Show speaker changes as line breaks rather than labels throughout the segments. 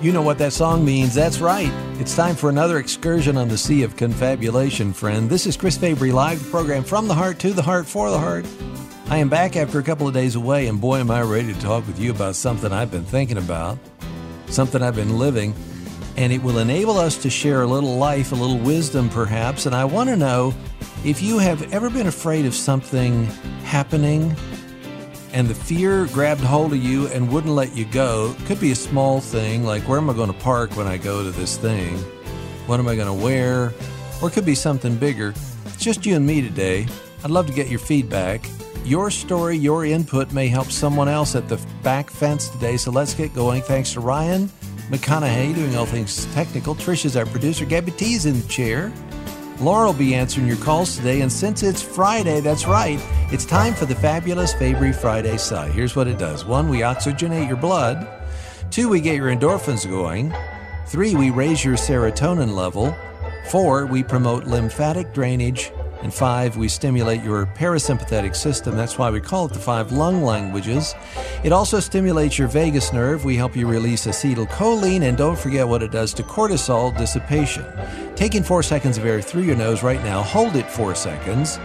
You know what that song means. That's right. It's time for another excursion on the sea of confabulation, friend. This is Chris Fabry Live, program from the heart to the heart for the heart. I am back after a couple of days away, and boy, am I ready to talk with you about something I've been thinking about, something I've been living, and it will enable us to share a little life, a little wisdom perhaps. And I want to know if you have ever been afraid of something happening and the fear grabbed hold of you and wouldn't let you go. Could be a small thing, like where am I going to park when I go to this thing? What am I going to wear? Or it could be something bigger. It's just you and me today. I'd love to get your feedback. Your story, your input may help someone else at the back fence today, so let's get going. Thanks to Ryan McConaughey doing all things technical. Trish is our producer. Gabby T's in the chair. Laura will be answering your calls today, and since it's Friday, that's right, it's time for the fabulous Fabry Friday Sigh. Here's what it does one, we oxygenate your blood. Two, we get your endorphins going. Three, we raise your serotonin level. Four, we promote lymphatic drainage. And five, we stimulate your parasympathetic system. That's why we call it the five lung languages. It also stimulates your vagus nerve. We help you release acetylcholine, and don't forget what it does to cortisol dissipation. Taking four seconds of air through your nose right now, hold it four seconds,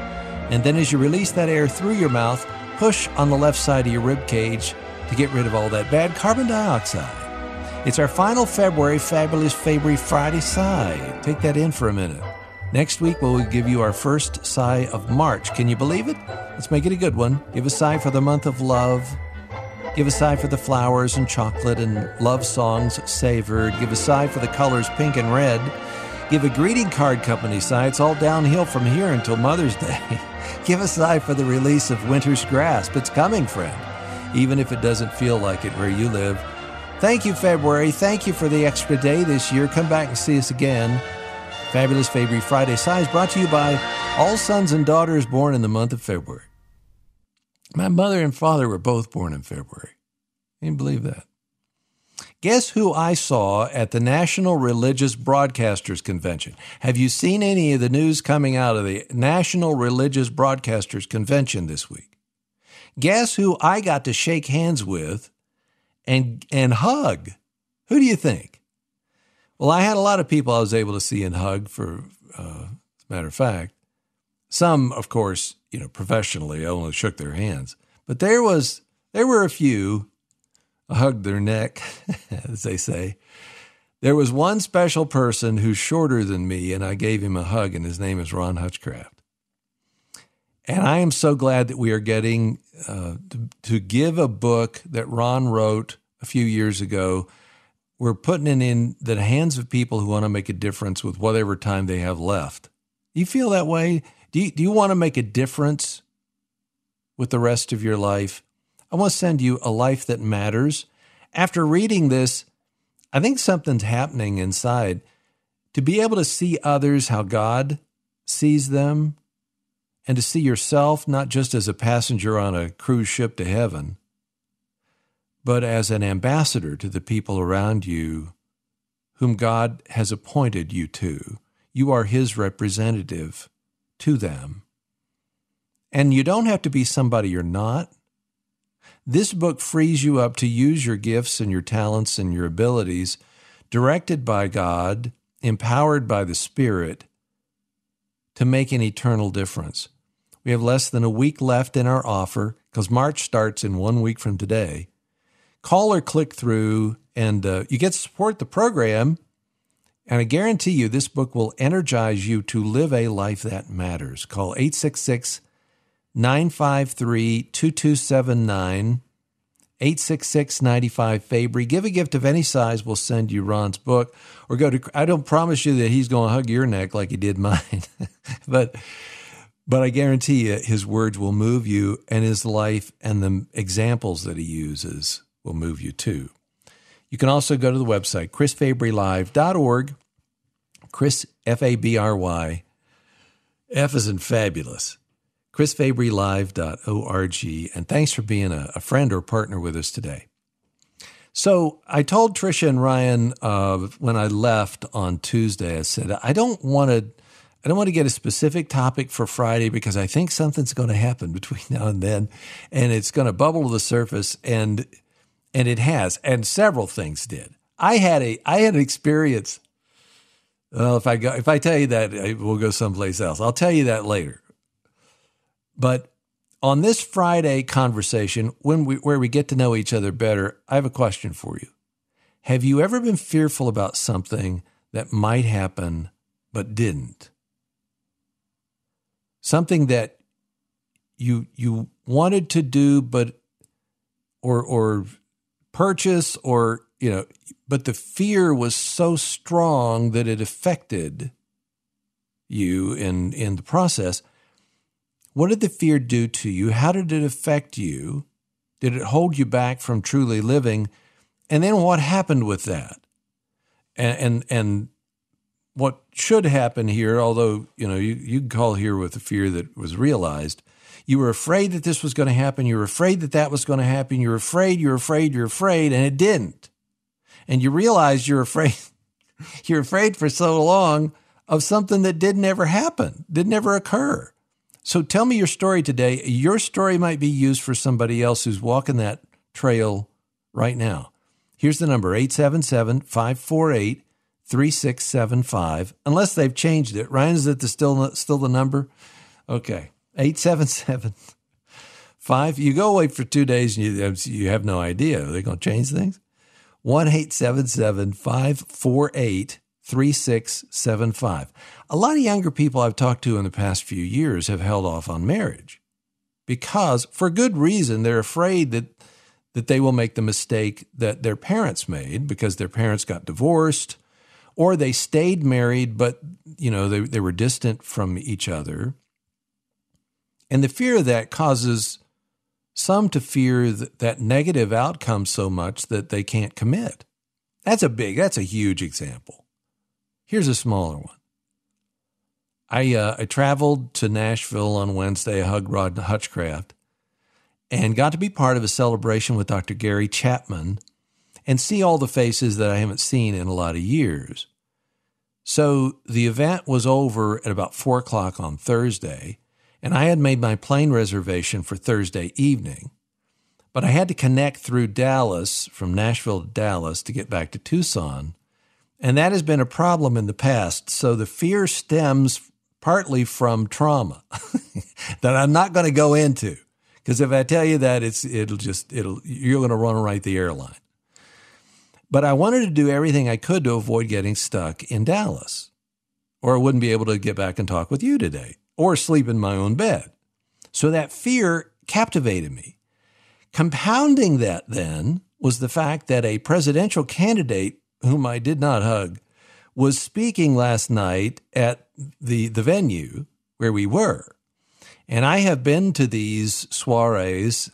and then as you release that air through your mouth, push on the left side of your rib cage to get rid of all that bad carbon dioxide. It's our final February Fabulous February Friday sigh. Take that in for a minute. Next week, we'll give you our first sigh of March. Can you believe it? Let's make it a good one. Give a sigh for the month of love. Give a sigh for the flowers and chocolate and love songs savored. Give a sigh for the colors pink and red. Give a greeting card company sigh. It's all downhill from here until Mother's Day. Give a sigh for the release of winter's grasp. It's coming, friend, even if it doesn't feel like it where you live. Thank you, February. Thank you for the extra day this year. Come back and see us again. Fabulous Fabry Friday Sighs brought to you by all sons and daughters born in the month of February. My mother and father were both born in February. Can you believe that? Guess who I saw at the National Religious Broadcasters Convention? Have you seen any of the news coming out of the National Religious Broadcasters Convention this week? Guess who I got to shake hands with and and hug? Who do you think? Well, I had a lot of people I was able to see and hug. For uh, as a matter of fact, some, of course, you know, professionally, I only shook their hands, but there was there were a few. I hugged their neck, as they say. There was one special person who's shorter than me, and I gave him a hug, and his name is Ron Hutchcraft. And I am so glad that we are getting uh, to, to give a book that Ron wrote a few years ago we're putting it in the hands of people who want to make a difference with whatever time they have left. Do you feel that way? Do you, do you want to make a difference with the rest of your life? I want to send you a life that matters. After reading this, I think something's happening inside. To be able to see others how God sees them and to see yourself not just as a passenger on a cruise ship to heaven, but as an ambassador to the people around you whom God has appointed you to. You are His representative to them. And you don't have to be somebody you're not. This book frees you up to use your gifts and your talents and your abilities, directed by God, empowered by the Spirit, to make an eternal difference. We have less than a week left in our offer because March starts in one week from today call or click through, and uh, you get to support the program. And I guarantee you, this book will energize you to live a life that matters. Call 866 953 2279. 866 95 Fabry. Give a gift of any size. We'll send you Ron's book. Or go to, I don't promise you that he's going to hug your neck like he did mine. but, but I guarantee you his words will move you and his life and the examples that he uses will move you too. You can also go to the website, chrisfabrylive.org. Chris, F A B R Y. F is in fabulous. chrisfabrylive.org. And thanks for being a, a, friend or partner with us today. So I told Trisha and Ryan uh, when I left on Tuesday, I said, I don't want to. I don't want to get a specific topic for Friday because I think something's going to happen between now and then, and it's going to bubble to the surface. And and it has, and several things did. I had a I had an experience. Well, if I go if I tell you that, we'll go someplace else. I'll tell you that later. But on this Friday conversation, when we where we get to know each other better, I have a question for you. Have you ever been fearful about something that might happen but didn't? Something that you you wanted to do but or or purchase or you know but the fear was so strong that it affected you in in the process. What did the fear do to you? How did it affect you? Did it hold you back from truly living? And then what happened with that? And and, and what should happen here although you know you, you call here with the fear that was realized you were afraid that this was going to happen. You were afraid that that was going to happen. You're afraid, you're afraid, you're afraid, and it didn't. And you realize you're afraid. you're afraid for so long of something that didn't ever happen, didn't ever occur. So tell me your story today. Your story might be used for somebody else who's walking that trail right now. Here's the number 877 548 3675. Unless they've changed it. Ryan, is it the still, still the number? Okay. 877 5. You go away for two days and you, you have no idea. Are they going to change things? 1 877 548 3675. A lot of younger people I've talked to in the past few years have held off on marriage because, for good reason, they're afraid that, that they will make the mistake that their parents made because their parents got divorced or they stayed married, but you know they, they were distant from each other and the fear of that causes some to fear that, that negative outcome so much that they can't commit. That's a big, that's a huge example. Here's a smaller one. I, uh, I traveled to Nashville on Wednesday, I hugged Ron Hutchcraft, and got to be part of a celebration with Dr. Gary Chapman and see all the faces that I haven't seen in a lot of years. So the event was over at about four o'clock on Thursday, and I had made my plane reservation for Thursday evening, but I had to connect through Dallas, from Nashville to Dallas, to get back to Tucson. And that has been a problem in the past. So the fear stems partly from trauma that I'm not going to go into. Because if I tell you that, it's it'll just it'll you're going to run right the airline. But I wanted to do everything I could to avoid getting stuck in Dallas, or I wouldn't be able to get back and talk with you today or sleep in my own bed. So that fear captivated me. Compounding that then was the fact that a presidential candidate whom I did not hug was speaking last night at the, the venue where we were. And I have been to these soirees,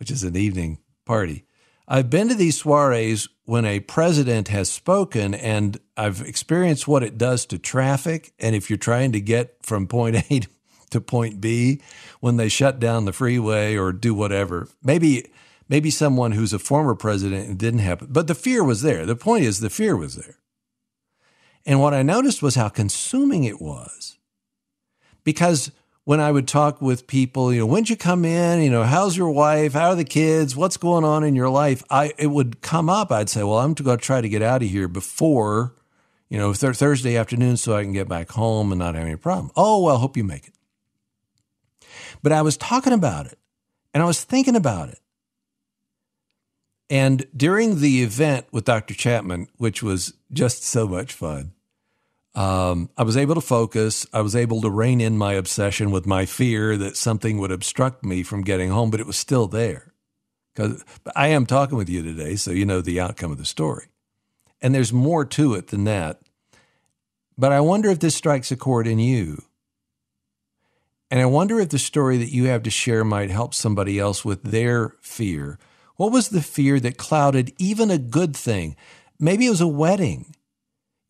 which is an evening party. I've been to these soirees when a president has spoken, and I've experienced what it does to traffic. And if you're trying to get from point A to point B, when they shut down the freeway or do whatever, maybe maybe someone who's a former president didn't have it, but the fear was there. The point is, the fear was there. And what I noticed was how consuming it was, because when I would talk with people, you know, when'd you come in? You know, how's your wife? How are the kids? What's going on in your life? I it would come up. I'd say, well, I'm going to try to get out of here before, you know, th- Thursday afternoon, so I can get back home and not have any problem. Oh well, hope you make it. But I was talking about it, and I was thinking about it. And during the event with Dr. Chapman, which was just so much fun, um, I was able to focus. I was able to rein in my obsession with my fear that something would obstruct me from getting home, but it was still there. Because I am talking with you today, so you know the outcome of the story. And there's more to it than that. But I wonder if this strikes a chord in you. And I wonder if the story that you have to share might help somebody else with their fear. What was the fear that clouded even a good thing? Maybe it was a wedding.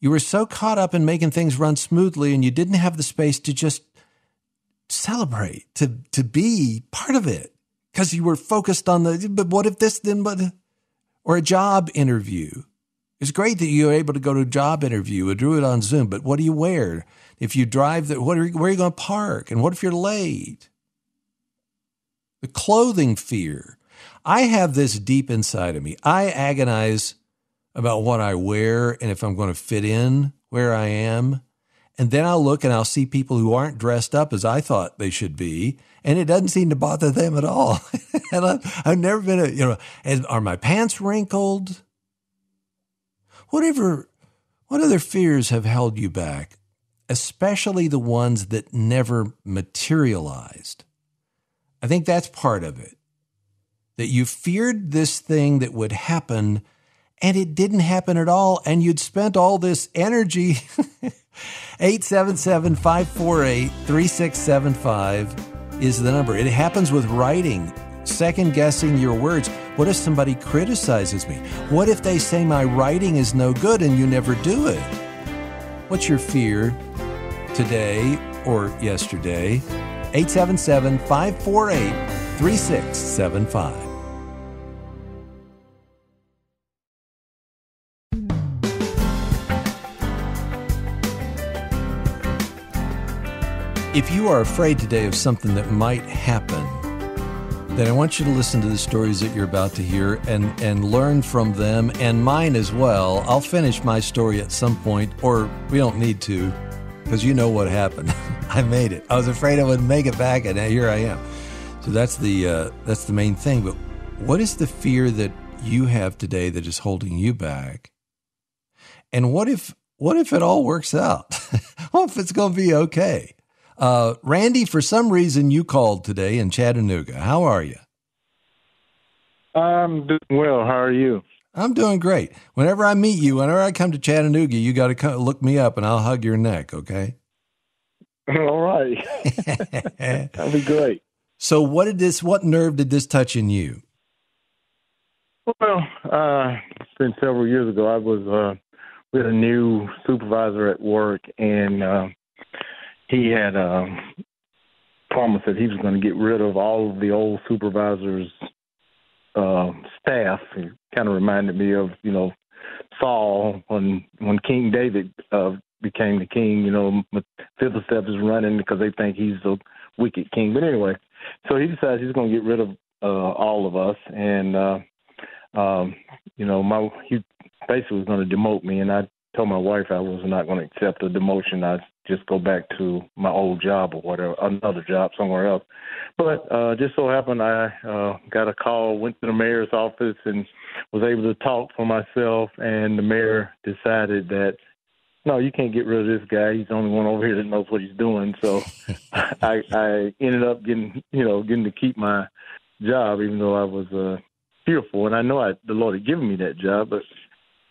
You were so caught up in making things run smoothly and you didn't have the space to just celebrate, to, to be part of it because you were focused on the, but what if this, then what? Or a job interview. It's great that you're able to go to a job interview and do it on Zoom, but what do you wear? If you drive, the, what are, where are you going to park? And what if you're late? The clothing fear. I have this deep inside of me. I agonize about what I wear and if I'm going to fit in where I am. And then I'll look and I'll see people who aren't dressed up as I thought they should be, and it doesn't seem to bother them at all. and I've, I've, never been a, you know, are my pants wrinkled? Whatever, what other fears have held you back, especially the ones that never materialized? I think that's part of it. That you feared this thing that would happen and it didn't happen at all. And you'd spent all this energy 877 548 3675 is the number. It happens with writing, second guessing your words. What if somebody criticizes me? What if they say my writing is no good and you never do it? What's your fear today or yesterday? 877 548 3675. If you are afraid today of something that might happen, then I want you to listen to the stories that you're about to hear and, and learn from them and mine as well. I'll finish my story at some point, or we don't need to, because you know what happened. I made it. I was afraid I wouldn't make it back, and here I am. So that's the uh, that's the main thing. But what is the fear that you have today that is holding you back? And what if what if it all works out? what if it's going to be okay? Uh, Randy, for some reason, you called today in Chattanooga. How are you?
I'm doing well. How are you?
I'm doing great. Whenever I meet you, whenever I come to Chattanooga, you got to look me up and I'll hug your neck, okay?
All right. That'll be great.
So, what did this, what nerve did this touch in you?
Well, uh, it's been several years ago. I was uh, with a new supervisor at work, and uh, he had um, promised that he was going to get rid of all of the old supervisors' uh, staff. It kind of reminded me of you know Saul when when King David uh, became the king. You know, Mephibosheth is running because they think he's a wicked king. But anyway, so he decides he's going to get rid of uh, all of us, and uh, um, you know, my he basically was going to demote me, and I told my wife I was not going to accept a demotion. I just go back to my old job or whatever, another job somewhere else. But uh, just so happened I uh, got a call, went to the mayor's office, and was able to talk for myself. And the mayor decided that no, you can't get rid of this guy. He's the only one over here that knows what he's doing. So I, I ended up getting, you know, getting to keep my job, even though I was uh, fearful. And I know I, the Lord had given me that job, but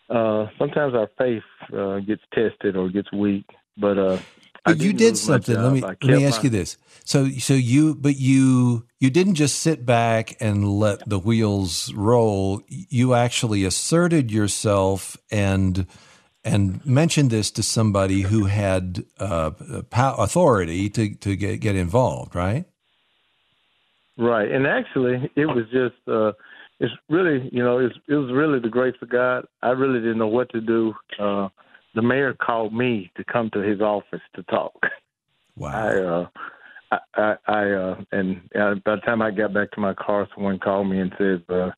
uh, sometimes our faith uh, gets tested or gets weak. But uh,
but you did something. Let me let me ask my... you this. So so you but you you didn't just sit back and let the wheels roll. You actually asserted yourself and and mentioned this to somebody who had uh, authority to to get get involved. Right.
Right, and actually, it was just. Uh, it's really, you know, it's, it was really the grace of God. I really didn't know what to do. Uh, the mayor called me to come to his office to talk.
Wow.
I, uh, I, I, I uh, and uh, by the time I got back to my car, someone called me and said, uh,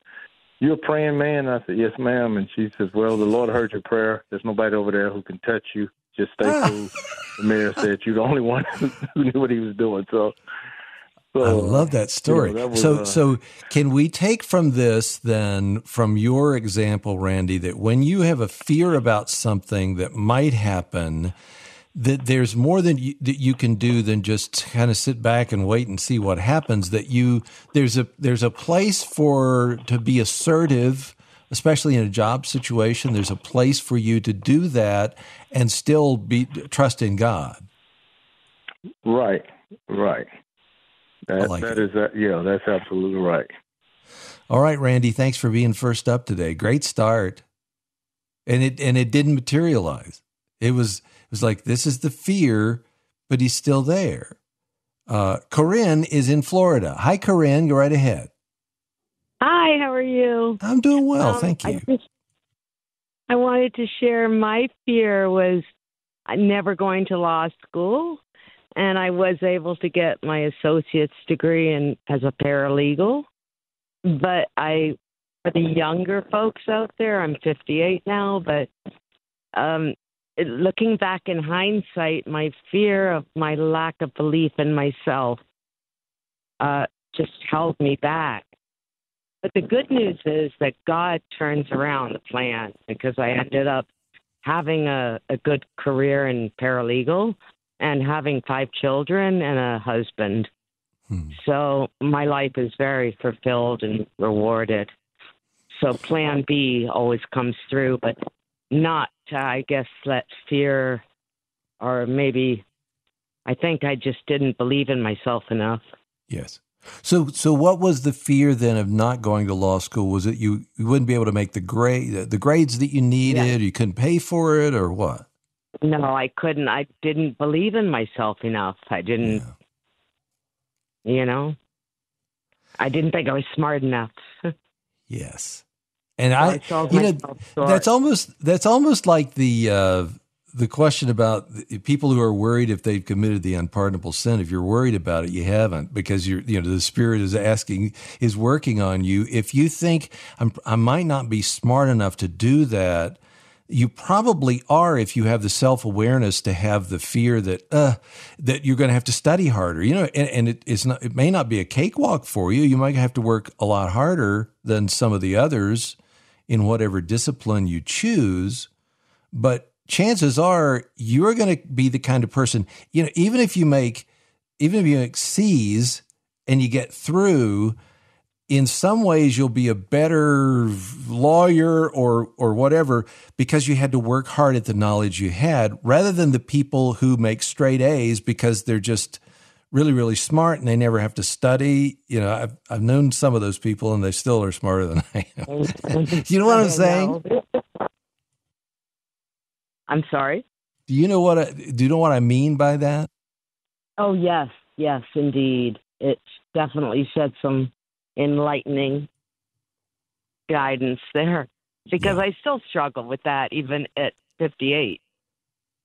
"You a praying man?" I said, "Yes, ma'am." And she says, "Well, the Lord heard your prayer. There's nobody over there who can touch you. Just stay cool." the mayor said, "You're the only one who knew what he was doing." So
so, I love that story. You know, that was, so, uh, so can we take from this then, from your example, Randy, that when you have a fear about something that might happen, that there's more than you, that you can do than just kind of sit back and wait and see what happens. That you there's a there's a place for to be assertive, especially in a job situation. There's a place for you to do that and still be trust in God.
Right, right. That,
like
that is that. Yeah, that's absolutely right.
All right, Randy. Thanks for being first up today. Great start. And it and it didn't materialize. It was it was like this is the fear, but he's still there. Uh, Corinne is in Florida. Hi, Corinne. Go right ahead.
Hi. How are you?
I'm doing well, um, thank you. I, just,
I wanted to share my fear was never going to law school and I was able to get my associate's degree in as a paralegal. But I for the younger folks out there, I'm 58 now, but um, looking back in hindsight, my fear of my lack of belief in myself uh, just held me back. But the good news is that God turns around the plan because I ended up having a, a good career in paralegal and having five children and a husband. Hmm. So my life is very fulfilled and rewarded. So plan B always comes through, but not, uh, I guess, let fear or maybe I think I just didn't believe in myself enough.
Yes. So, so what was the fear then of not going to law school? Was it you, you wouldn't be able to make the grade, the grades that you needed, yeah. you couldn't pay for it, or what?
No, I couldn't. I didn't believe in myself enough. I didn't. Yeah. You know, I didn't think I was smart enough.
yes, and I, I you know, that's almost that's almost like the uh, the question about people who are worried if they've committed the unpardonable sin. If you're worried about it, you haven't because you're, you know, the Spirit is asking, is working on you. If you think i might not be smart enough to do that, you probably are if you have the self awareness to have the fear that uh, that you're going to have to study harder. You know, and, and it, it's not. It may not be a cakewalk for you. You might have to work a lot harder than some of the others in whatever discipline you choose. But chances are you're going to be the kind of person, you know, even if you make, even if you make C's and you get through, in some ways you'll be a better lawyer or or whatever because you had to work hard at the knowledge you had rather than the people who make straight A's because they're just really really smart and they never have to study you know i've, I've known some of those people and they still are smarter than i am you know what i'm saying
I'm sorry.
Do you know what? I, do you know what I mean by that?
Oh yes, yes, indeed. It's definitely shed some enlightening guidance there because yeah. I still struggle with that even at 58.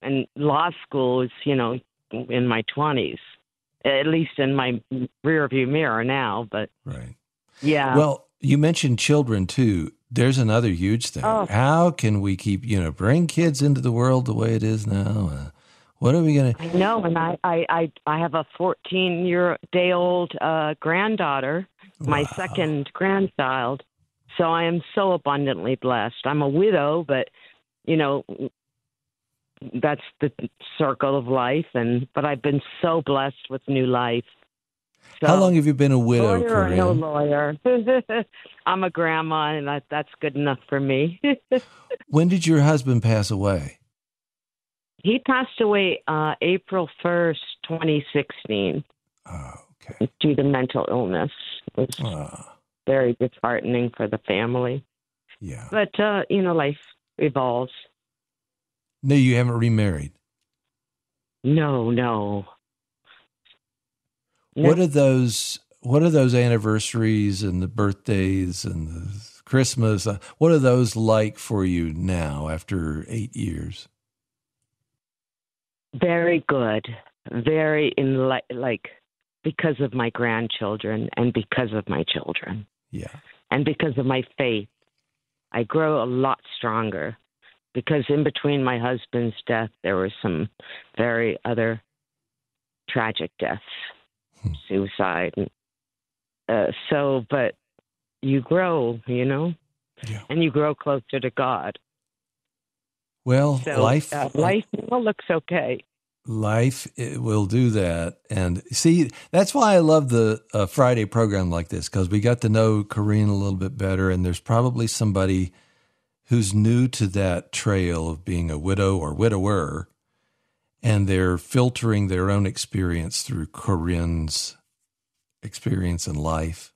And law school is, you know, in my 20s, at least in my rearview mirror now. But
right,
yeah.
Well, you mentioned children too there's another huge thing. Oh. How can we keep, you know, bring kids into the world the way it is now? Uh, what are we going to?
I know, and I, I, I, I have a 14 year day old uh, granddaughter, my wow. second grandchild. So I am so abundantly blessed. I'm a widow, but you know, that's the circle of life. And but I've been so blessed with new life.
So, How long have you been a widow,
lawyer
Corinne?
no lawyer. I'm a grandma, and that, that's good enough for me.
when did your husband pass away?
He passed away uh, April 1st, 2016.
Oh, okay.
Due to mental illness. It was oh. very disheartening for the family.
Yeah.
But, uh, you know, life evolves.
No, you haven't remarried?
No, no.
What are those? What are those anniversaries and the birthdays and the Christmas? Uh, what are those like for you now after eight years?
Very good. Very in like, like because of my grandchildren and because of my children.
Yeah.
And because of my faith, I grow a lot stronger. Because in between my husband's death, there were some very other tragic deaths suicide. Uh, so, but you grow, you know, yeah. and you grow closer to God.
Well,
so,
life
uh, life looks okay.
Life will do that, and see that's why I love the uh, Friday program like this because we got to know Corinne a little bit better, and there's probably somebody who's new to that trail of being a widow or widower, and they're filtering their own experience through Corinne's experience in life.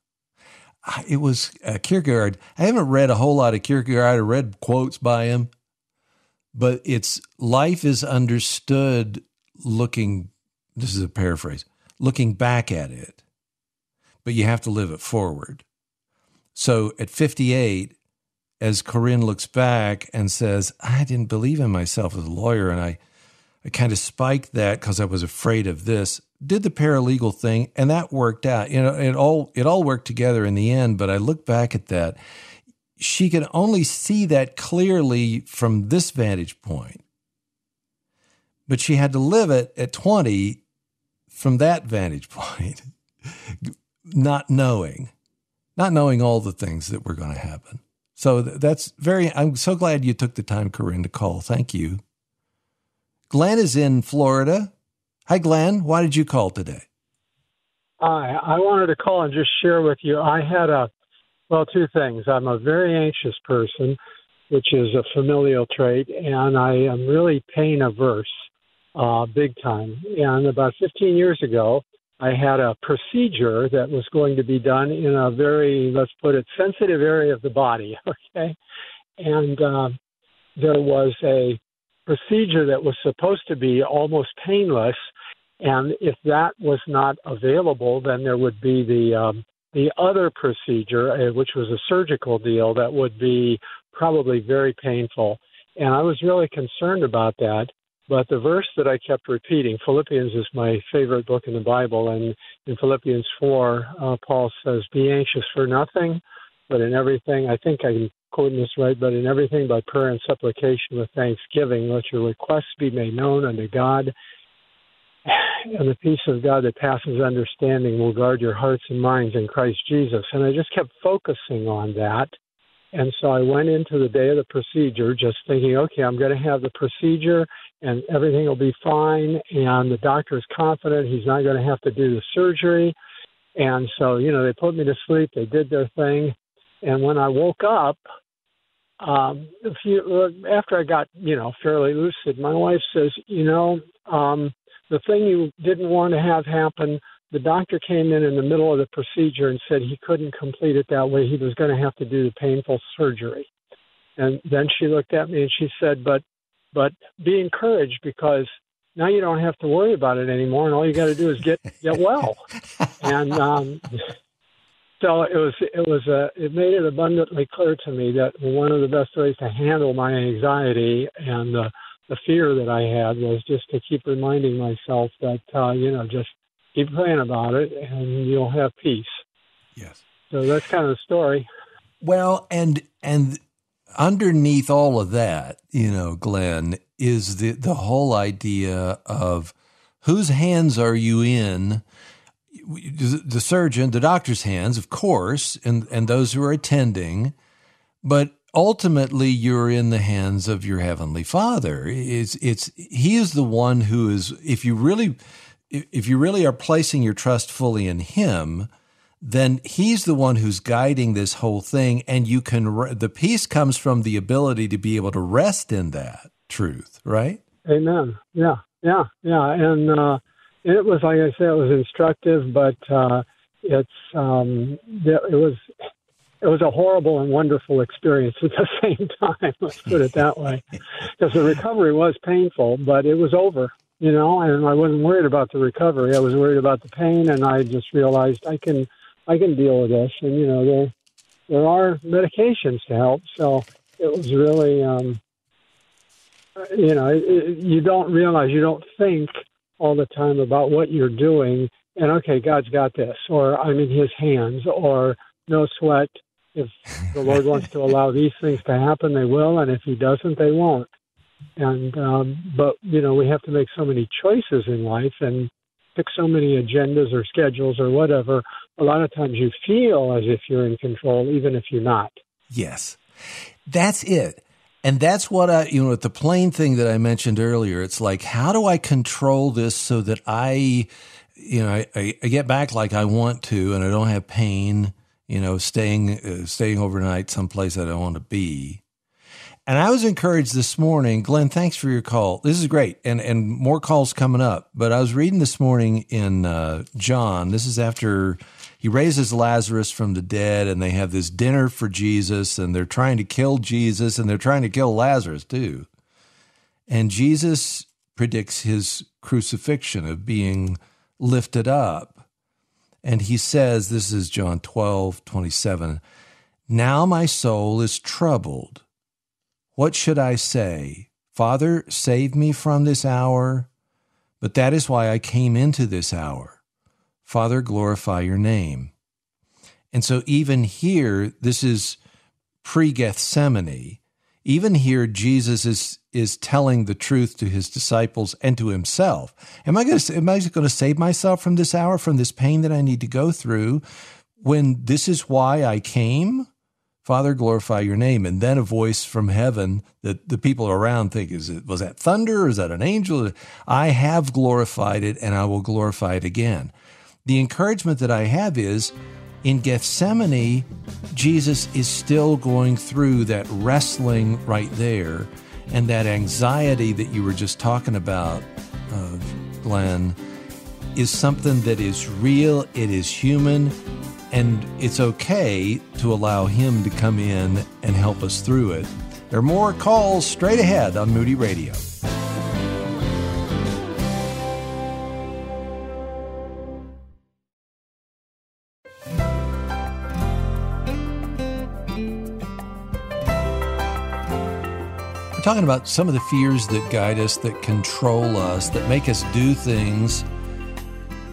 It was uh, Kierkegaard. I haven't read a whole lot of Kierkegaard. I read quotes by him, but it's life is understood looking. This is a paraphrase. Looking back at it, but you have to live it forward. So at 58, as Corinne looks back and says, "I didn't believe in myself as a lawyer, and I." I kind of spiked that because I was afraid of this. Did the paralegal thing, and that worked out. You know, it all it all worked together in the end. But I look back at that. she can only see that clearly from this vantage point. But she had to live it at 20 from that vantage point, not knowing, not knowing all the things that were going to happen. So that's very, I'm so glad you took the time, Corinne, to call. Thank you. Glenn is in Florida. Hi, Glenn. Why did you call today?
Hi. I wanted to call and just share with you. I had a, well, two things. I'm a very anxious person, which is a familial trait, and I am really pain averse, uh, big time. And about 15 years ago, I had a procedure that was going to be done in a very, let's put it, sensitive area of the body. Okay. And uh, there was a procedure that was supposed to be almost painless. And if that was not available, then there would be the um, the other procedure, uh, which was a surgical deal, that would be probably very painful. And I was really concerned about that. But the verse that I kept repeating, Philippians is my favorite book in the Bible, and in Philippians 4, uh, Paul says, Be anxious for nothing, but in everything, I think I'm quoting this right, but in everything by prayer and supplication with thanksgiving, let your requests be made known unto God. And the peace of God that passes understanding will guard your hearts and minds in Christ Jesus. And I just kept focusing on that. And so I went into the day of the procedure just thinking, okay, I'm going to have the procedure and everything will be fine. And the doctor is confident he's not going to have to do the surgery. And so, you know, they put me to sleep. They did their thing. And when I woke up, um, a few after I got you know fairly lucid, my wife says, you know, um, the thing you didn't want to have happen. The doctor came in in the middle of the procedure and said he couldn't complete it that way. He was going to have to do the painful surgery. And then she looked at me and she said, "But, but be encouraged because now you don't have to worry about it anymore, and all you got to do is get get well." and um, so it was it was a uh, it made it abundantly clear to me that one of the best ways to handle my anxiety and the the fear that I had was just to keep reminding myself that uh, you know just keep praying about it and you'll have peace.
Yes.
So that's kind of the story.
Well, and and underneath all of that, you know, Glenn, is the the whole idea of whose hands are you in the surgeon, the doctor's hands, of course, and, and those who are attending, but ultimately you're in the hands of your heavenly Father. It's it's He is the one who is. If you really, if you really are placing your trust fully in Him, then He's the one who's guiding this whole thing, and you can. The peace comes from the ability to be able to rest in that truth, right?
Amen. Yeah, yeah, yeah, and. uh it was like I said, it was instructive, but uh, it's um, it was it was a horrible and wonderful experience at the same time. Let's put it that way, because the recovery was painful, but it was over. You know, and I wasn't worried about the recovery. I was worried about the pain, and I just realized I can I can deal with this. And you know, there there are medications to help. So it was really, um, you know, it, it, you don't realize, you don't think all the time about what you're doing and okay, God's got this, or I'm in His hands, or no sweat. If the Lord wants to allow these things to happen, they will, and if He doesn't, they won't. And um, but you know, we have to make so many choices in life and pick so many agendas or schedules or whatever. A lot of times, you feel as if you're in control, even if you're not.
Yes, that's it. And that's what I, you know, the plane thing that I mentioned earlier, it's like, how do I control this so that I, you know, I, I get back like I want to and I don't have pain, you know, staying, uh, staying overnight someplace that I don't want to be. And I was encouraged this morning, Glenn, thanks for your call. This is great. And, and more calls coming up. But I was reading this morning in uh, John, this is after he raises Lazarus from the dead, and they have this dinner for Jesus, and they're trying to kill Jesus, and they're trying to kill Lazarus too. And Jesus predicts his crucifixion of being lifted up. And he says, This is John 12, 27. Now my soul is troubled. What should I say? Father, save me from this hour. But that is why I came into this hour. Father, glorify your name. And so, even here, this is pre Gethsemane, even here, Jesus is is telling the truth to his disciples and to himself. Am I going to am I going to save myself from this hour, from this pain that I need to go through, when this is why I came? Father, glorify your name. And then a voice from heaven that the people around think, is it was that thunder? Is that an angel? I have glorified it and I will glorify it again. The encouragement that I have is in Gethsemane, Jesus is still going through that wrestling right there and that anxiety that you were just talking about, uh, Glenn, is something that is real, it is human, and it's okay to allow Him to come in and help us through it. There are more calls straight ahead on Moody Radio. We're talking about some of the fears that guide us, that control us, that make us do things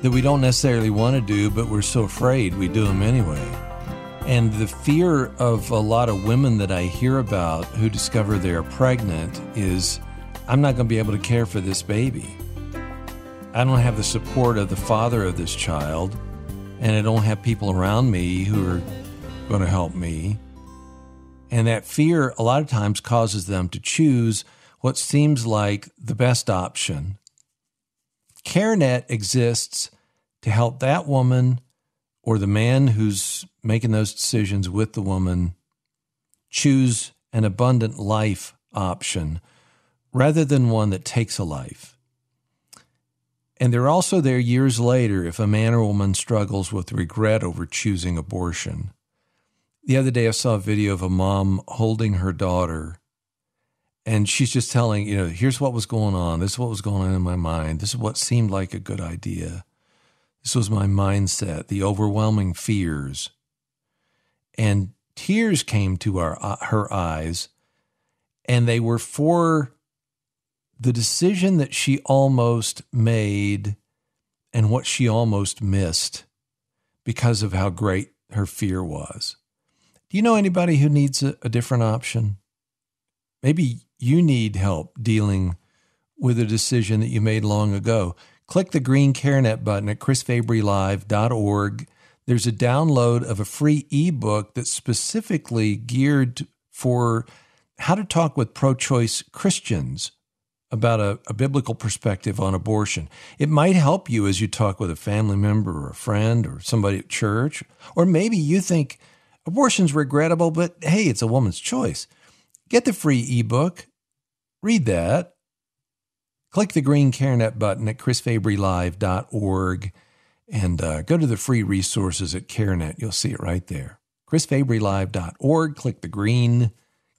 that we don't necessarily want to do, but we're so afraid we do them anyway. And the fear of a lot of women that I hear about who discover they're pregnant is I'm not going to be able to care for this baby. I don't have the support of the father of this child, and I don't have people around me who are going to help me. And that fear, a lot of times, causes them to choose what seems like the best option. CareNet exists to help that woman or the man who's making those decisions with the woman choose an abundant life option rather than one that takes a life. And they're also there years later if a man or woman struggles with regret over choosing abortion. The other day, I saw a video of a mom holding her daughter, and she's just telling, you know, here's what was going on. This is what was going on in my mind. This is what seemed like a good idea. This was my mindset, the overwhelming fears. And tears came to our, uh, her eyes, and they were for the decision that she almost made and what she almost missed because of how great her fear was. Do you know anybody who needs a, a different option? Maybe you need help dealing with a decision that you made long ago. Click the green CareNet button at chrisfabrylive.org. There's a download of a free ebook that's specifically geared for how to talk with pro choice Christians about a, a, biblical perspective on abortion. It might help you as you talk with a family member or a friend or somebody at church, or maybe you think Abortion's regrettable, but hey, it's a woman's choice. Get the free ebook, read that, click the green CareNet button at chrisfabrylive.org, and uh, go to the free resources at CareNet. You'll see it right there. chrisfabrylive.org, click the green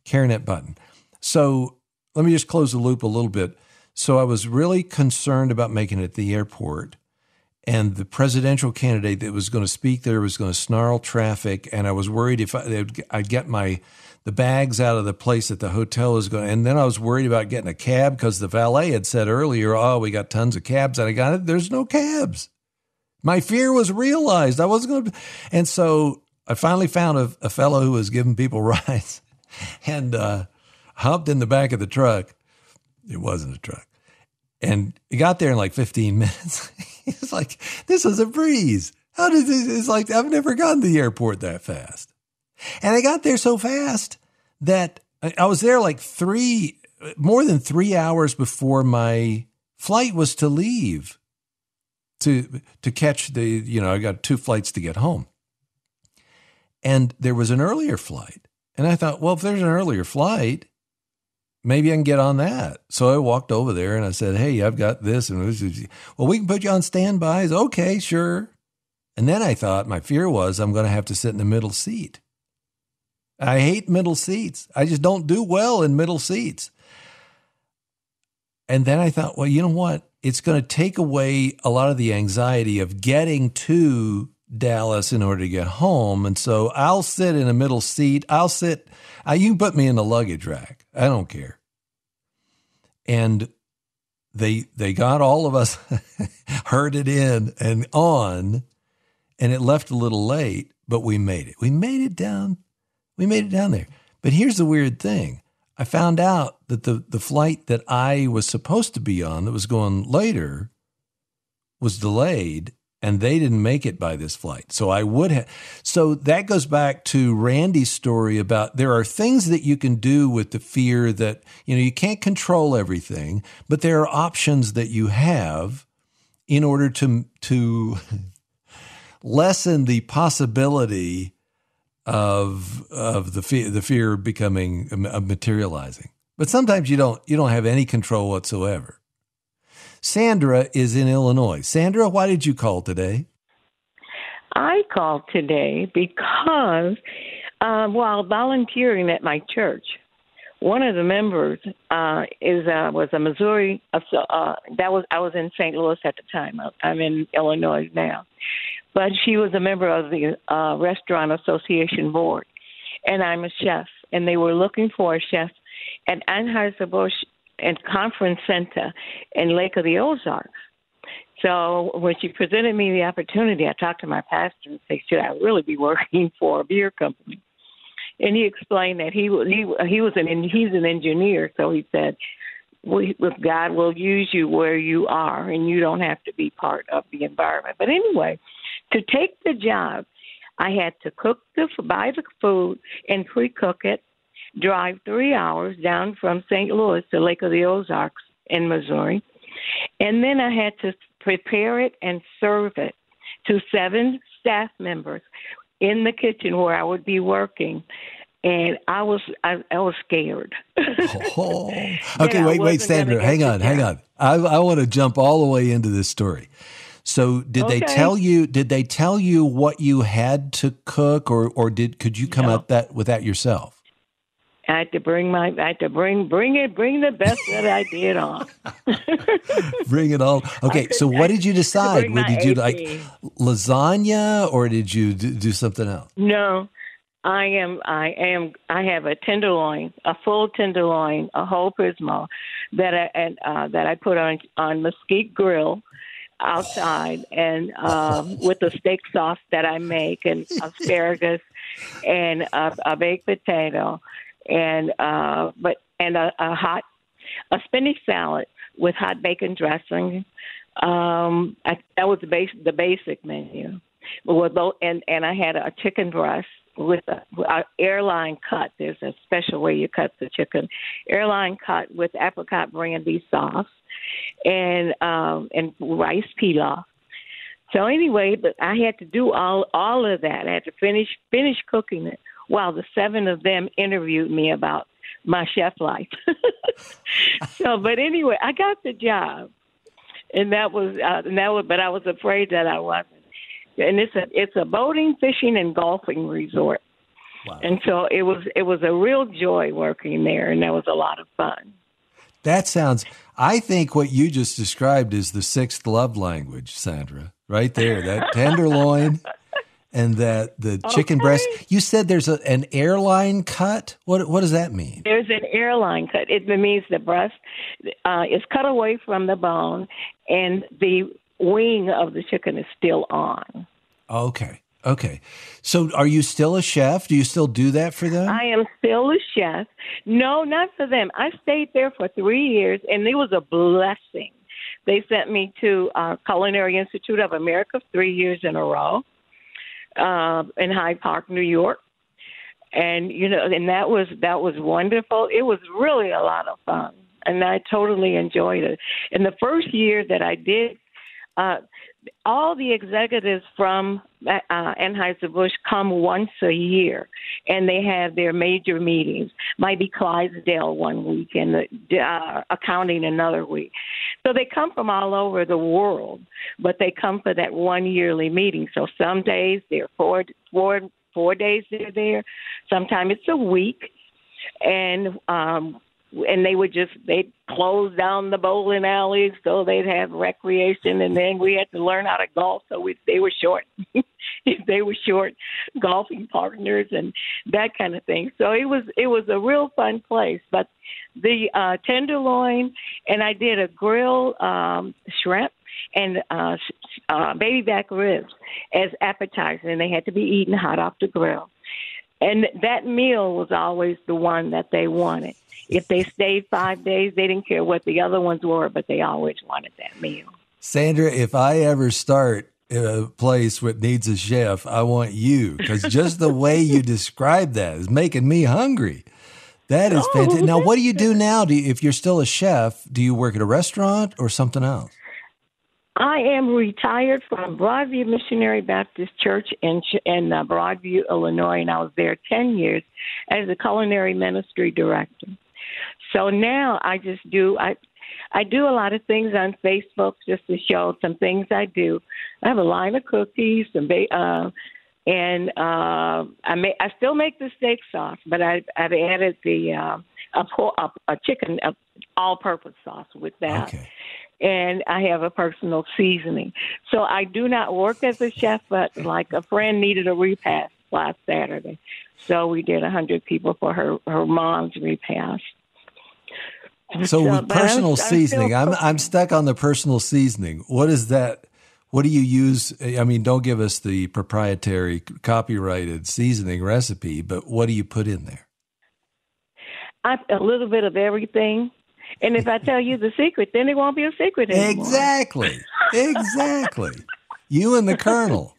CareNet button. So let me just close the loop a little bit. So I was really concerned about making it at the airport and the presidential candidate that was going to speak there was going to snarl traffic, and I was worried if I, would get my the bags out of the place that the hotel was going. And then I was worried about getting a cab because the valet had said earlier, "Oh, we got tons of cabs," and I got it. There's no cabs. My fear was realized. I wasn't going to, and so I finally found a, a fellow who was giving people rides, and uh, hopped in the back of the truck. It wasn't a truck, and it got there in like 15 minutes. It's like, this is a breeze. How does this? It's like, I've never gotten to the airport that fast. And I got there so fast that I was there like three, more than three hours before my flight was to leave to, to catch the, you know, I got two flights to get home. And there was an earlier flight. And I thought, well, if there's an earlier flight, maybe I can get on that. So I walked over there and I said, Hey, I've got this. And was, well, we can put you on standbys. Okay, sure. And then I thought my fear was I'm going to have to sit in the middle seat. I hate middle seats. I just don't do well in middle seats. And then I thought, well, you know what? It's going to take away a lot of the anxiety of getting to Dallas in order to get home. And so I'll sit in a middle seat. I'll sit, uh, you can put me in the luggage rack. I don't care. And they they got all of us herded in and on, and it left a little late, but we made it. We made it down. We made it down there. But here's the weird thing. I found out that the, the flight that I was supposed to be on that was going later was delayed and they didn't make it by this flight. So I would have. So that goes back to Randy's story about there are things that you can do with the fear that, you know, you can't control everything, but there are options that you have in order to, to lessen the possibility of, of the fear, the fear becoming, of materializing. But sometimes you don't, you don't have any control whatsoever. Sandra is in Illinois. Sandra, why did you call today?
I called today because uh, while volunteering at my church, one of the members uh, is uh, was a Missouri. Uh, that was I was in St. Louis at the time. I'm in Illinois now, but she was a member of the uh, Restaurant Association board, and I'm a chef. And they were looking for a chef at Anheuser Busch and conference center in Lake of the Ozarks. So when she presented me the opportunity, I talked to my pastor and said, "Should I really be working for a beer company?" And he explained that he he he was an he's an engineer, so he said, "With God will use you where you are, and you don't have to be part of the environment." But anyway, to take the job, I had to cook the buy the food and pre-cook it drive three hours down from St. Louis to Lake of the Ozarks in Missouri. And then I had to prepare it and serve it to seven staff members in the kitchen where I would be working. And I was I, I was scared.
oh. Okay, wait, wait, Sandra, hang on, hang on. I, I want to jump all the way into this story. So did okay. they tell you did they tell you what you had to cook or or did could you come no. up that with that yourself?
I had to bring my, I had to bring, bring it, bring the best that I did on.
bring it all. Okay, could, so what did you decide? What did you AP. like lasagna, or did you do something else?
No, I am, I am, I have a tenderloin, a full tenderloin, a whole Pismo that I and uh, that I put on on mesquite grill outside and um, with the steak sauce that I make and asparagus and a, a baked potato and uh, but and a, a hot a spinach salad with hot bacon dressing. Um, I, that was the base the basic menu. With and and I had a chicken breast with a, a airline cut. There's a special way you cut the chicken, airline cut with apricot brandy sauce, and um, and rice pilaf. So anyway, but I had to do all all of that. I had to finish finish cooking it while the seven of them interviewed me about my chef life. so, but anyway, I got the job, and that was uh, and that was, but I was afraid that I wasn't. And it's a it's a boating, fishing, and golfing resort. Wow. And so it was it was a real joy working there, and that was a lot of fun.
That sounds. I think what you just described is the sixth love language, Sandra. Right there, that tenderloin and that the chicken okay. breast. You said there's a, an airline cut. What what does that mean?
There's an airline cut. It means the breast uh, is cut away from the bone, and the wing of the chicken is still on.
Okay. Okay. So are you still a chef? Do you still do that for them?
I am still a chef. No, not for them. I stayed there for three years, and it was a blessing. They sent me to uh, Culinary Institute of America three years in a row uh, in Hyde Park, New York, and you know, and that was that was wonderful. It was really a lot of fun, and I totally enjoyed it. In the first year that I did, uh, all the executives from uh, Anheuser-Busch come once a year, and they have their major meetings. Might be Clydesdale one week and the, uh, accounting another week. So they come from all over the world, but they come for that one yearly meeting. So some days they're four, four, four days they're there. Sometimes it's a week, and um, and they would just they'd close down the bowling alleys so they'd have recreation and then we had to learn how to golf so we, they were short. They were short golfing partners and that kind of thing. So it was it was a real fun place. But the uh tenderloin and i did a grill um shrimp and uh, uh baby back ribs as appetizers and they had to be eaten hot off the grill. And that meal was always the one that they wanted. If they stayed five days, they didn't care what the other ones were, but they always wanted that meal.
Sandra, if I ever start a place that needs a chef, I want you because just the way you describe that is making me hungry. That is oh, fantastic. Now, what do you do now? Do you, if you're still a chef, do you work at a restaurant or something else?
I am retired from Broadview Missionary Baptist Church in in uh, Broadview, Illinois, and I was there ten years as a culinary ministry director. So now I just do I I do a lot of things on Facebook just to show some things I do. I have a line of cookies, some ba- uh, and uh, I may I still make the steak sauce, but I, I've added the uh, a, a, a chicken a all-purpose sauce with that.
Okay.
And I have a personal seasoning. So I do not work as a chef, but like a friend needed a repast last Saturday. So we did a hundred people for her her mom's repast.
So with personal I'm, seasoning, I'm, I'm I'm stuck on the personal seasoning. What is that? What do you use? I mean, don't give us the proprietary copyrighted seasoning recipe, but what do you put in there?
I, a little bit of everything. And if I tell you the secret, then it won't be a secret anymore.
Exactly. Exactly. you and the Colonel.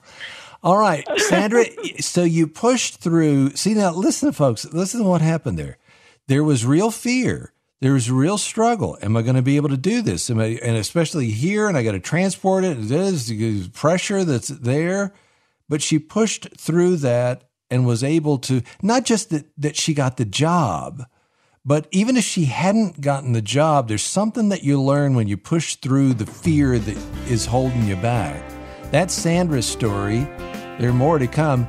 All right, Sandra. So you pushed through. See now, listen, folks. Listen to what happened there. There was real fear there's real struggle. Am I going to be able to do this? Am I, and especially here, and I got to transport it. There's pressure that's there. But she pushed through that and was able to, not just that, that she got the job, but even if she hadn't gotten the job, there's something that you learn when you push through the fear that is holding you back. That's Sandra's story. There are more to come.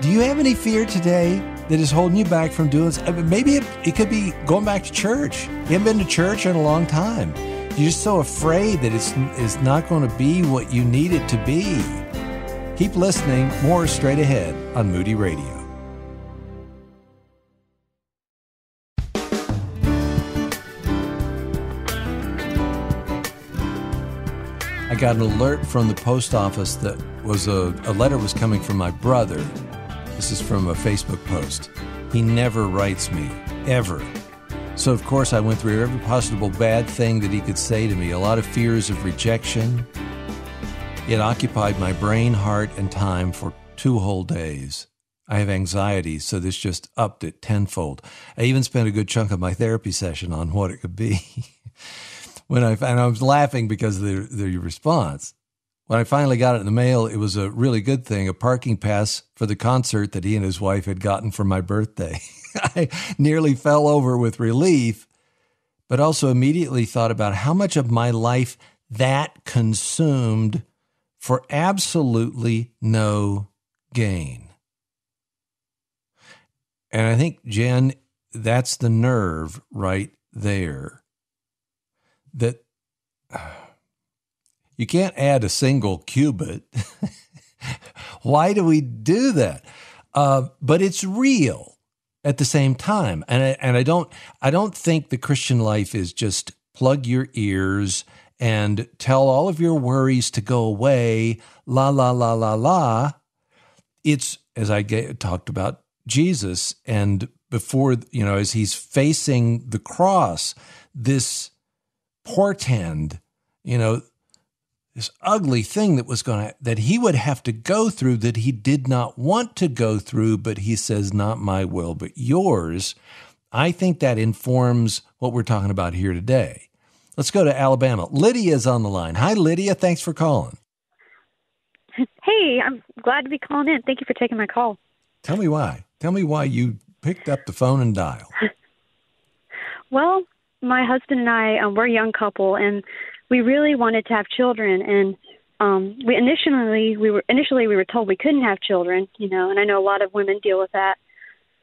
Do you have any fear today that is holding you back from doing this? Maybe it, it could be going back to church. You haven't been to church in a long time. You're just so afraid that it's, it's not going to be what you need it to be. Keep listening. More straight ahead on Moody Radio. I got an alert from the post office that was a, a letter was coming from my brother this is from a Facebook post. He never writes me, ever. So, of course, I went through every possible bad thing that he could say to me, a lot of fears of rejection. It occupied my brain, heart, and time for two whole days. I have anxiety, so this just upped it tenfold. I even spent a good chunk of my therapy session on what it could be. when I and I was laughing because of the, the response. When I finally got it in the mail, it was a really good thing a parking pass for the concert that he and his wife had gotten for my birthday. I nearly fell over with relief, but also immediately thought about how much of my life that consumed for absolutely no gain. And I think, Jen, that's the nerve right there. That. Uh, you can't add a single cubit. Why do we do that? Uh, but it's real at the same time, and I, and I don't I don't think the Christian life is just plug your ears and tell all of your worries to go away. La la la la la. It's as I get, talked about Jesus and before you know as he's facing the cross, this portend, you know, this ugly thing that was going to that he would have to go through that he did not want to go through but he says not my will but yours. I think that informs what we're talking about here today. Let's go to alabama. Lydia's on the line. Hi lydia. Thanks for calling.
Hey i'm glad to be calling in. Thank you for taking my call.
Tell me why. Tell me why you picked up the phone and dialed.
Well my husband and i um, we're a young couple and we really wanted to have children and um we initially we were initially we were told we couldn't have children you know and i know a lot of women deal with that.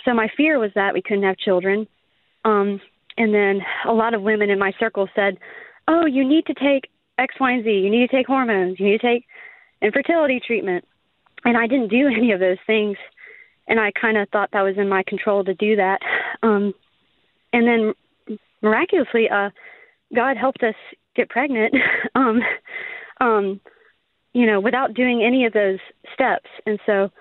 So my fear was that we couldn't have children. Um and then a lot of women in my circle said oh you need to take x y and z. You need to take hormones. You need to take infertility treatment. And i didn't do any of those things and i kind of thought that was in my control to do that. Um and then miraculously uh god helped us get pregnant um um you know without doing any of those steps and so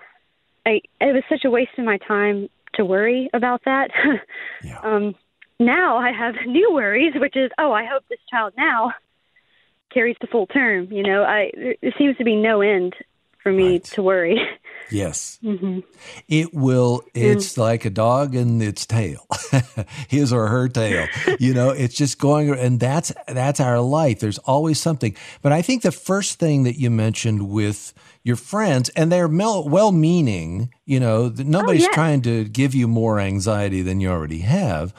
I it was such a waste of my time to worry about that.
Yeah.
um, now I have new worries, which is, oh, I hope this child now carries the full term. You know, I there seems to be no end for me
Right.
to worry.
Yes.
hmm
It will, it's like a dog and its tail, his or her tail. You know, it's just going, and that's, that's our life. There's always something. But I think the first thing that you mentioned with your friends, and they're well meaning, you know, that nobody's
yeah.
trying to give you more anxiety than you already have.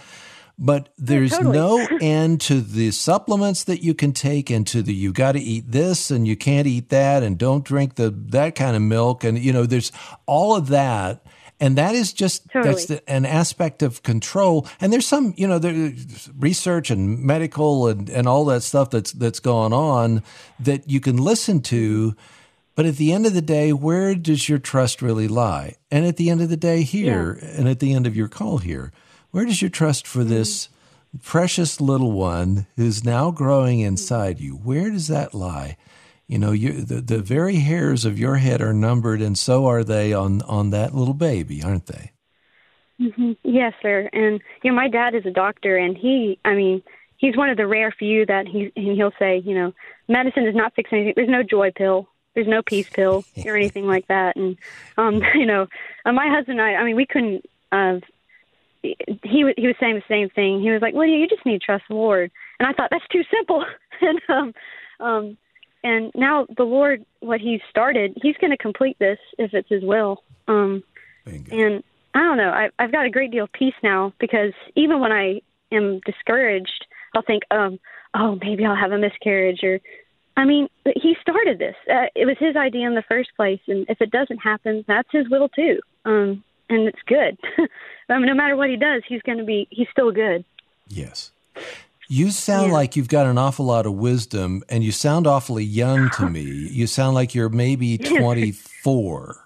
But there's
totally.
no end to the supplements that you can take and to the you got to eat this and you can't eat that and don't drink the that kind of milk. And you know there's all of that. And that is just that's the, an aspect of control. And there's some you know there's research and medical and, and all that stuff that's that's going on that you can listen to. But at the end of the day where does your trust really lie? And at the end of the day here and at the end of your call here where does your trust for this precious little one who's now growing inside you where does that lie you know you the, the very hairs of your head are numbered and so are they on on that little baby aren't they
hmm Yes, sir. And you know, my dad is a doctor, and he, I mean, he's one of the rare few that he and he'll say, you know, medicine does not fix anything. There's no joy pill. There's no peace pill or anything like that. And um, you know, uh, my husband and I, I mean, we couldn't. Uh, he was he was saying the same thing. He was like, "Lydia, you just need to trust the Lord." And I thought that's too simple. and um, um, and now the Lord, what He started, He's going to complete this if it's His will. Um, and I don't know. I, I've got a great deal of peace now because even when I am discouraged, I'll think, um, oh, maybe I'll have a miscarriage, or I mean, he started this. Uh, it was his idea in the first place, and if it doesn't happen, that's his will too. Um, and it's good. No matter what he does, he's going to be. He's still good.
Yes. You sound
Yeah.
like you've got an awful lot of wisdom and you sound awfully young to me. You sound like you're maybe 24.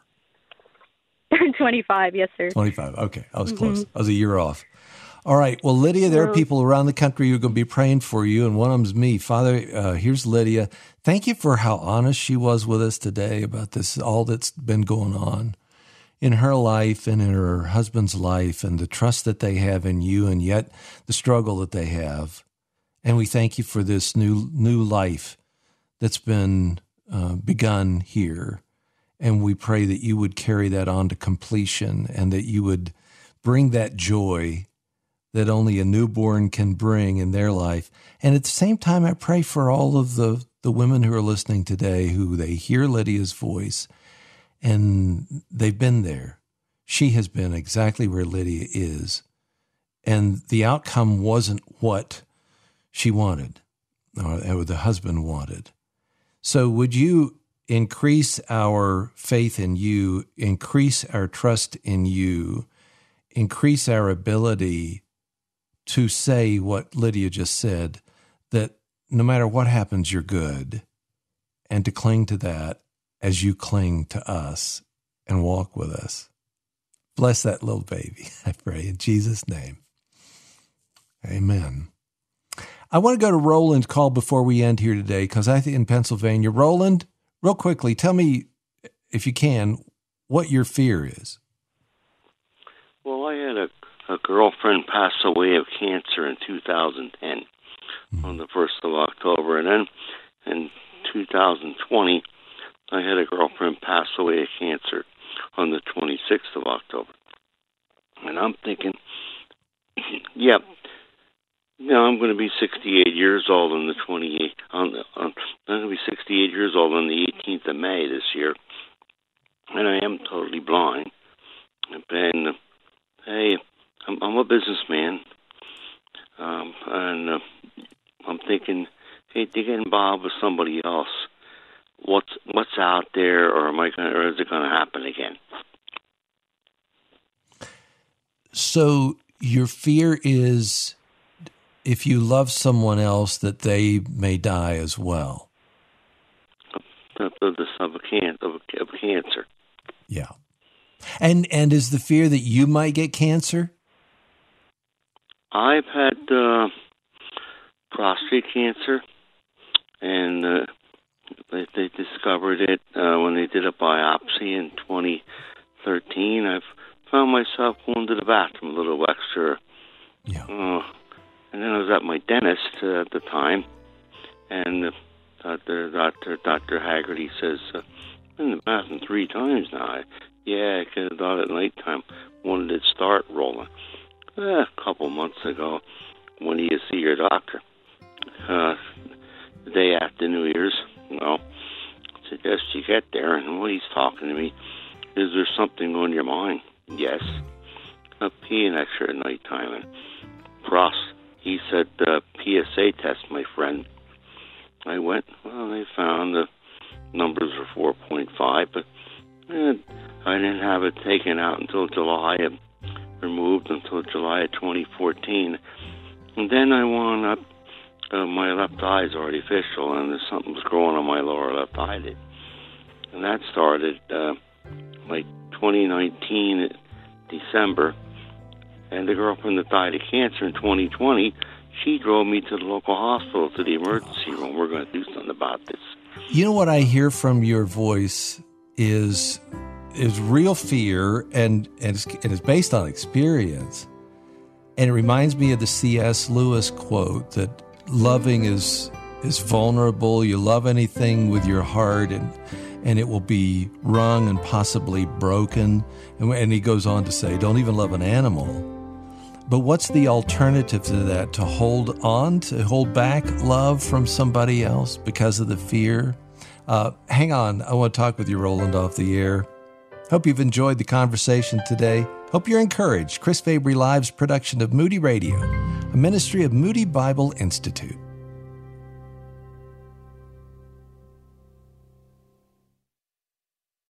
25, yes, sir.
25. Okay. I was close. I was a year off. All right. Well, Lydia, there are people around the country who are going to be praying for you, and one of them's me. Father, uh, here's Lydia. Thank you for how honest she was with us today about this, all that's been going on in her life and in her husband's life, and the trust that they have in you, and yet the struggle that they have. And we thank you for this new new life that's been uh, begun here. And we pray that you would carry that on to completion and that you would bring that joy that only a newborn can bring in their life. And at the same time, I pray for all of the, the women who are listening today who they hear Lydia's voice and they've been there. She has been exactly where Lydia is. And the outcome wasn't what she wanted or, the husband wanted. So, would you increase our faith in you, increase our trust in you, increase our ability to say what Lydia just said that no matter what happens, you're good, and to cling to that as you cling to us and walk with us. Bless that little baby, I pray, in Jesus' name. Amen. I want to go to Roland's call before we end here today because I think in Pennsylvania, Roland, real quickly, tell me if you can what your fear is.
Well, I had a, a girlfriend pass away of cancer in 2010 mm-hmm. on the 1st of October. And then in 2020, I had a girlfriend pass away of cancer on the 26th of October. And I'm thinking, yeah, know, I'm going to be 68 years old on the 28th. On on, I'm going to be 68 years old on the 18th of May this year. And I am totally blind. And hey, I'm, I'm a businessman, um, and uh, I'm thinking, hey, to get involved with somebody else, what's what's out there, or am I going, or is it going to happen again?
So your fear is if you love someone else that they may die as well.
Of, of, of, can, of, a, of cancer.
Yeah. And and is the fear that you might get cancer?
I've had uh, prostate cancer, and uh, they, they discovered it uh, when they did a biopsy in 2013. I've found myself going to the bathroom a little extra.
Yeah.
Uh, and then I was at my dentist uh, at the time, and uh, Doctor Doctor Doctor Haggerty says, uh, "I'm in the bathroom three times now." I, yeah, I could have thought at nighttime. When did it start Roland? Uh, a couple months ago. When do you see your doctor? Uh, the day after New Year's. Well, I suggest you get there. And when he's talking to me, is there something on your mind? Yes. A peeing extra at nighttime. And Frost, he said, uh, PSA test, my friend. I went, well, they found the numbers were 4.5, but eh, I didn't have it taken out until July, of, removed until July of 2014. And then I wound up, uh, my left eye is artificial, and there's something was growing on my lower left eyelid. And that started uh, like 2019, December. And the girlfriend that died of cancer in 2020, she drove me to the local hospital to the emergency room. We're going to do something about this.
You know what I hear from your voice is is real fear and and it's, and it's based on experience. And it reminds me of the C.S. Lewis quote that loving is is vulnerable. You love anything with your heart and and it will be wrung and possibly broken. And, and he goes on to say, don't even love an animal. But what's the alternative to that? To hold on, to hold back love from somebody else because of the fear? Uh, hang on, I want to talk with you, Roland, off the air. Hope you've enjoyed the conversation today. Hope you're encouraged. Chris Fabry Live's production of Moody Radio, a ministry of Moody Bible Institute.